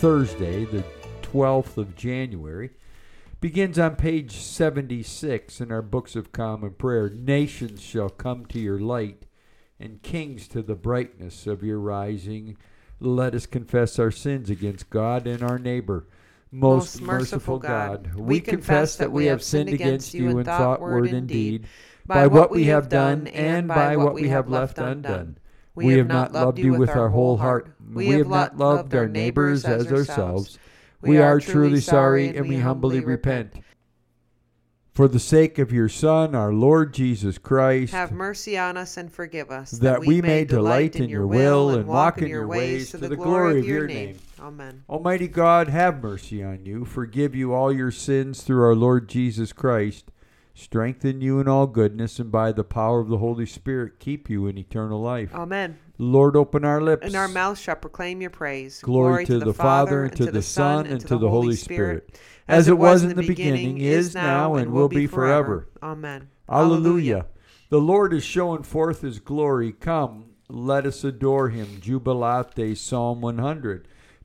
Thursday, the 12th of January, begins on page 76 in our Books of Common Prayer. Nations shall come to your light, and kings to the brightness of your rising. Let us confess our sins against God and our neighbor. Most, merciful God, we confess that we have sinned against you in thought, word, and deed, by what we have done and by what we have left undone. We have not loved you with our whole heart. We have not loved our neighbors as ourselves. We are truly sorry and we humbly repent. For the sake of your Son, our Lord Jesus Christ, Have mercy on us and forgive us, that we may delight in your will and walk in your ways to the glory of your name. Amen. Almighty God, have mercy on you, forgive you all your sins through our Lord Jesus Christ, strengthen you in all goodness, and by the power of the Holy Spirit keep you in eternal life. Amen. Lord, open our lips. And our mouth shall proclaim your praise. Glory, to, the Father, and to the Son, and to the Holy Spirit, as it was in the beginning, is now, and will be forever. Amen. Alleluia. The Lord is showing forth his glory. Come, let us adore him. Jubilate, Psalm 100.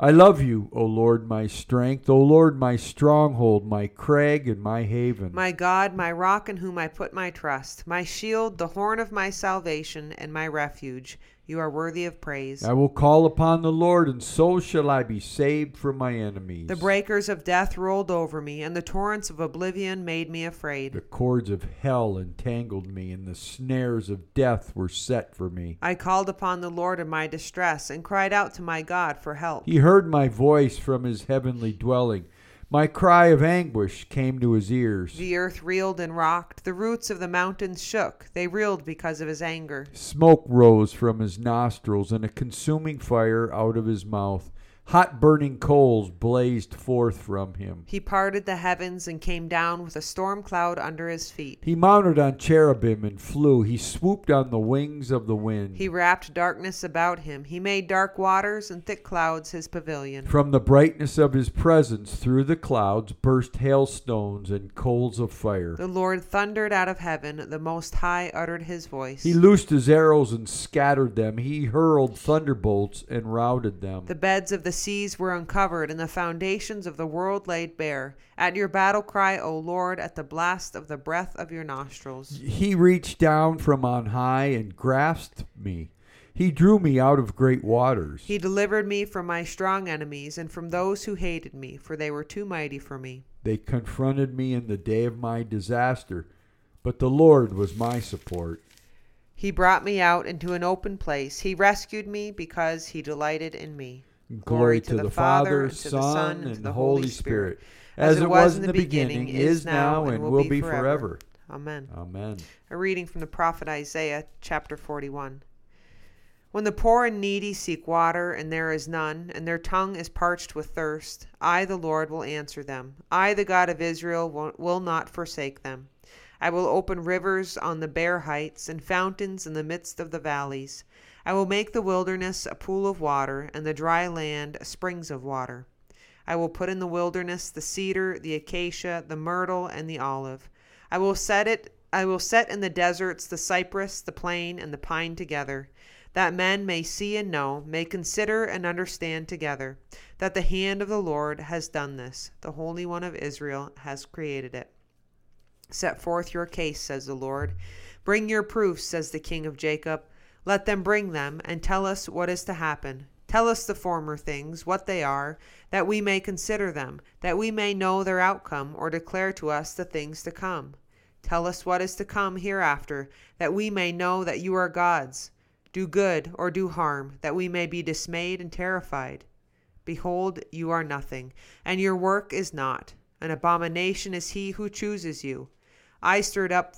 I love you, O Lord, my strength, O Lord, my stronghold, my crag and my haven. My God, my rock in whom I put my trust, my shield, the horn of my salvation, and my refuge. You are worthy of praise. I will call upon the Lord, and so shall I be saved from my enemies. The breakers of death rolled over me, and the torrents of oblivion made me afraid. The cords of hell entangled me, and the snares of death were set for me. I called upon the Lord in my distress, and cried out to my God for help. He heard my voice from his heavenly dwelling. My cry of anguish came to his ears. The earth reeled and rocked, the roots of the mountains shook. They reeled because of his anger. Smoke rose from his nostrils, and a consuming fire out of his mouth. Hot burning coals blazed forth from him. He parted the heavens and came down with a storm cloud under his feet. He mounted on cherubim and flew. He swooped on the wings of the wind. He wrapped darkness about him. He made dark waters and thick clouds his pavilion. From the brightness of his presence through the clouds burst hailstones and coals of fire. The Lord thundered out of heaven. The Most High uttered his voice. He loosed his arrows and scattered them. He hurled thunderbolts and routed them. The beds of the seas were uncovered, and the foundations of the world laid bare. At your battle cry, O Lord, at the blast of the breath of your nostrils. He reached down from on high and grasped me. He drew me out of great waters. He delivered me from my strong enemies and from those who hated me, for they were too mighty for me. They confronted me in the day of my disaster, but the Lord was my support. He brought me out into an open place. He rescued me because he delighted in me. Glory to the Father, Son, and the Holy Spirit, as it was in the beginning, is now, and will be forever. Amen. Amen. A reading from the prophet Isaiah, chapter 41. When the poor and needy seek water, and there is none, and their tongue is parched with thirst, I, the Lord, will answer them. I, the God of Israel, will not forsake them. I will open rivers on the bare heights, and fountains in the midst of the valleys. I will make the wilderness a pool of water, and the dry land springs of water. I will put in the wilderness the cedar, the acacia, the myrtle, and the olive. I will set it I will set in the deserts the cypress, the plane, and the pine together, that men may see and know, may consider and understand together, that the hand of the Lord has done this, the Holy One of Israel has created it. Set forth your case, says the Lord. Bring your proofs, says the King of Jacob. Let them bring them, and tell us what is to happen. Tell us the former things, what they are, that we may consider them, that we may know their outcome, or declare to us the things to come. Tell us what is to come hereafter, that we may know that you are gods. Do good or do harm, that we may be dismayed and terrified. Behold, you are nothing, and your work is not. An abomination is he who chooses you. I stirred up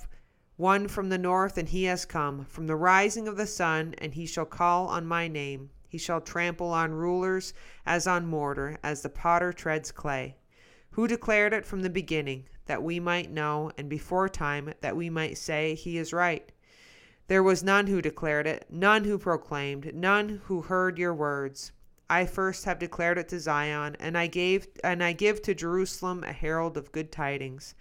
one from the north, and he has come, from the rising of the sun, and he shall call on my name. He shall trample on rulers as on mortar, as the potter treads clay. who declared it from the beginning, that we might know, and before time, that we might say, He is right. There was none who declared it, none who proclaimed, none who heard your words. I first have declared it to Zion, and I gave and I give to Jerusalem a herald of good tidings.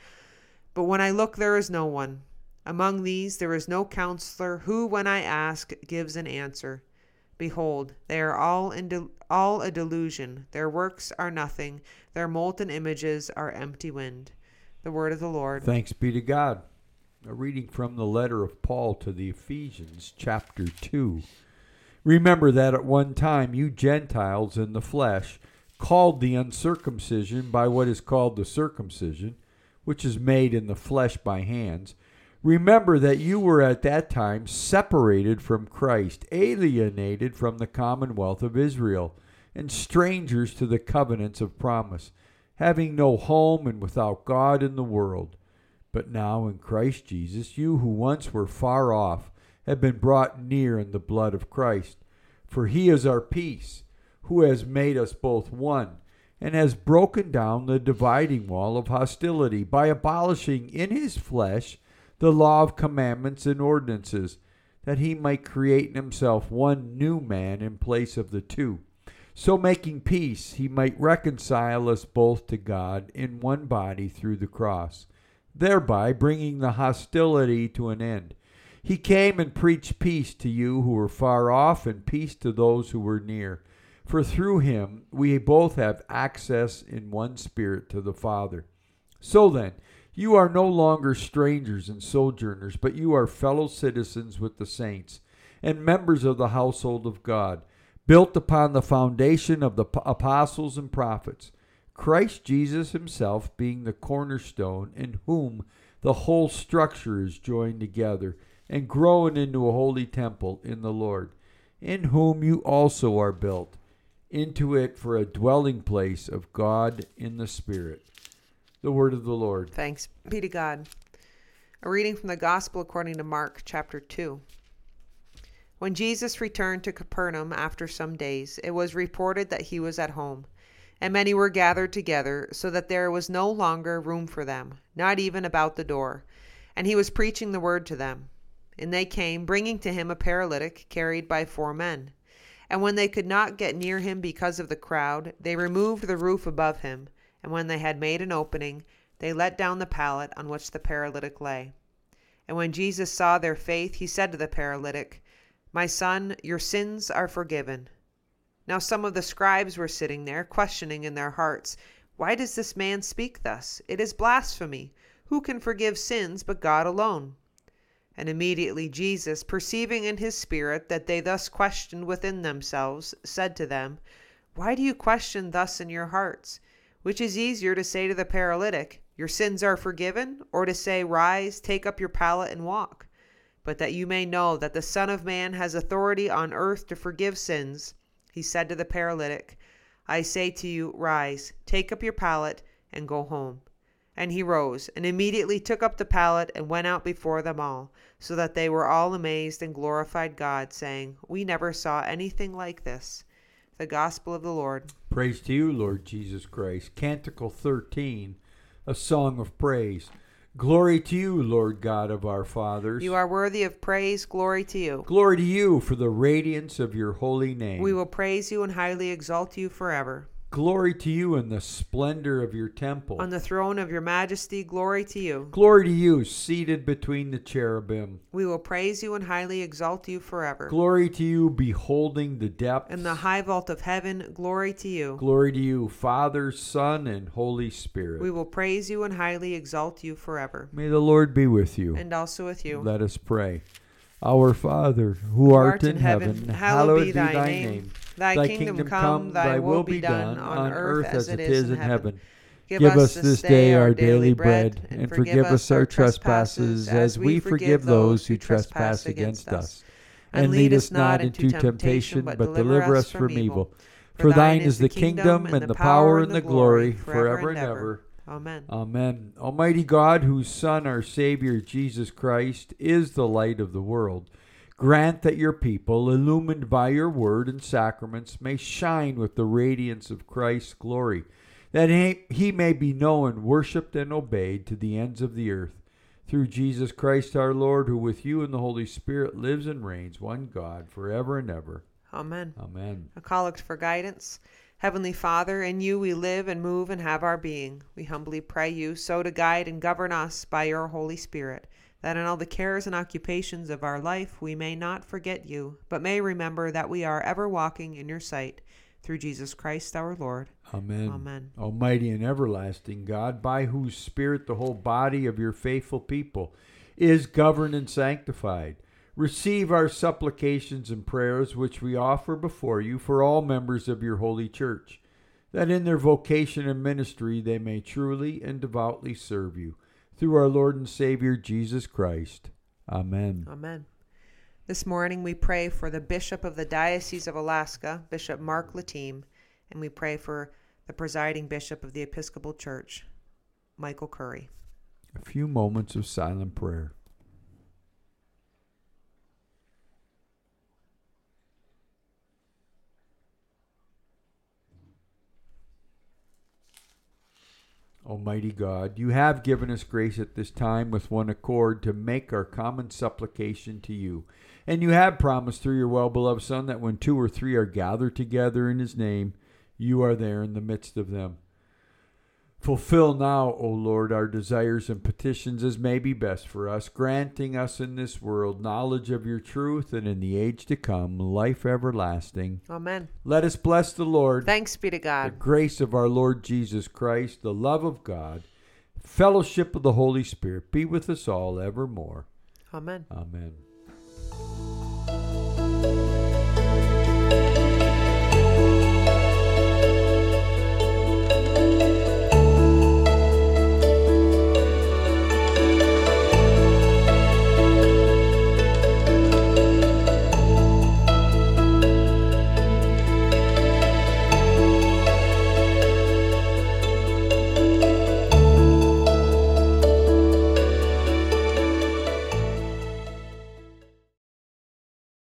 But when I look there is no one. Among these there is no counselor who when I ask gives an answer. Behold, they are all in de- all a delusion. Their works are nothing. Their molten images are empty wind. The word of the Lord. Thanks be to God. A reading from the letter of Paul to the Ephesians, chapter 2. Remember that at one time you Gentiles in the flesh, called the uncircumcision by what is called the circumcision, which is made in the flesh by hands, remember that you were at that time separated from Christ, alienated from the commonwealth of Israel, and strangers to the covenants of promise, having no home and without God in the world. But now in Christ Jesus, you who once were far off have been brought near in the blood of Christ. For he is our peace, who has made us both one, and has broken down the dividing wall of hostility by abolishing in his flesh the law of commandments and ordinances, that he might create in himself one new man in place of the two. So making peace, he might reconcile us both to God in one body through the cross thereby bringing the hostility to an end. He came and preached peace to you who were far off and peace to those who were near. For through him we both have access in one spirit to the Father. So then, you are no longer strangers and sojourners, but you are fellow citizens with the saints and members of the household of God, built upon the foundation of the apostles and prophets Christ Jesus himself being the cornerstone, in whom the whole structure is joined together and growing into a holy temple in the Lord, in whom you also are built into it for a dwelling place of God in the Spirit. The word of the Lord. Thanks be to God. A reading from the Gospel according to Mark, chapter 2. When Jesus returned to Capernaum after some days, it was reported that he was at home and many were gathered together, so that there was no longer room for them, not even about the door. And he was preaching the word to them. And they came, bringing to him a paralytic carried by four men. And when they could not get near him because of the crowd, they removed the roof above him. And when they had made an opening, they let down the pallet on which the paralytic lay. And when Jesus saw their faith, he said to the paralytic, My son, your sins are forgiven. Now some of the scribes were sitting there, questioning in their hearts, Why does this man speak thus? It is blasphemy. Who can forgive sins but God alone? And immediately Jesus, perceiving in his spirit that they thus questioned within themselves, said to them, Why do you question thus in your hearts? Which is easier to say to the paralytic, Your sins are forgiven, or to say, Rise, take up your pallet, and walk? But that you may know that the Son of Man has authority on earth to forgive sins, he said to the paralytic, I say to you, rise, take up your pallet, and go home. And he rose, and immediately took up the pallet, and went out before them all, so that they were all amazed and glorified God, saying, We never saw anything like this. The Gospel of the Lord. Praise to you, Lord Jesus Christ. Canticle 13, a song of praise. Glory to you, Lord God of our fathers. You are worthy of praise. Glory to you. Glory to you for the radiance of your holy name. We will praise you and highly exalt you forever. Glory to you in the splendor of your temple. On the throne of your majesty, glory to you. Glory to you, seated between the cherubim. We will praise you and highly exalt you forever. Glory to you, beholding the depths. In the high vault of heaven, glory to you. Glory to you, Father, Son, and Holy Spirit. We will praise you and highly exalt you forever. May the Lord be with you. And also with you. Let us pray. Our Father, who, art, art, in heaven, heaven hallowed be thy, name. name. Thy, thy kingdom, kingdom come, thy will be done, on earth as it is in heaven. Give us this day our daily bread, and forgive us our trespasses, as we forgive those who trespass against us. And lead us not into temptation, but deliver us from evil. For thine is the kingdom, and the power, and the glory, forever and ever. Amen. Amen. Almighty God, whose Son, our Savior, Jesus Christ, is the light of the world, Grant that your people, illumined by your word and sacraments, may shine with the radiance of Christ's glory, that he, may be known, worshipped, and obeyed to the ends of the earth. Through Jesus Christ our Lord, who with you and the Holy Spirit lives and reigns, one God, forever and ever. Amen. Amen. A collect for guidance. Heavenly Father, in you we live and move and have our being. We humbly pray you so to guide and govern us by your Holy Spirit, that in all the cares and occupations of our life we may not forget you, but may remember that we are ever walking in your sight. Through Jesus Christ our Lord. Amen. Amen. Almighty and everlasting God, by whose Spirit the whole body of your faithful people is governed and sanctified. Receive our supplications and prayers which we offer before you for all members of your holy church, that in their vocation and ministry they may truly and devoutly serve you. Through our Lord and Savior Jesus Christ. Amen. Amen. This morning we pray for the Bishop of the Diocese of Alaska, Bishop Mark Lattime, and we pray for the presiding bishop of the Episcopal Church, Michael Curry. A few moments of silent prayer. Almighty God, you have given us grace at this time with one accord to make our common supplication to you. And you have promised through your well beloved Son that when two or three are gathered together in his name, you are there in the midst of them. Fulfill now, O Lord, our desires and petitions as may be best for us, granting us in this world knowledge of your truth and in the age to come life everlasting. Amen. Let us bless the Lord. Thanks be to God. The grace of our Lord Jesus Christ, the love of God, fellowship of the Holy Spirit be with us all evermore. Amen. Amen.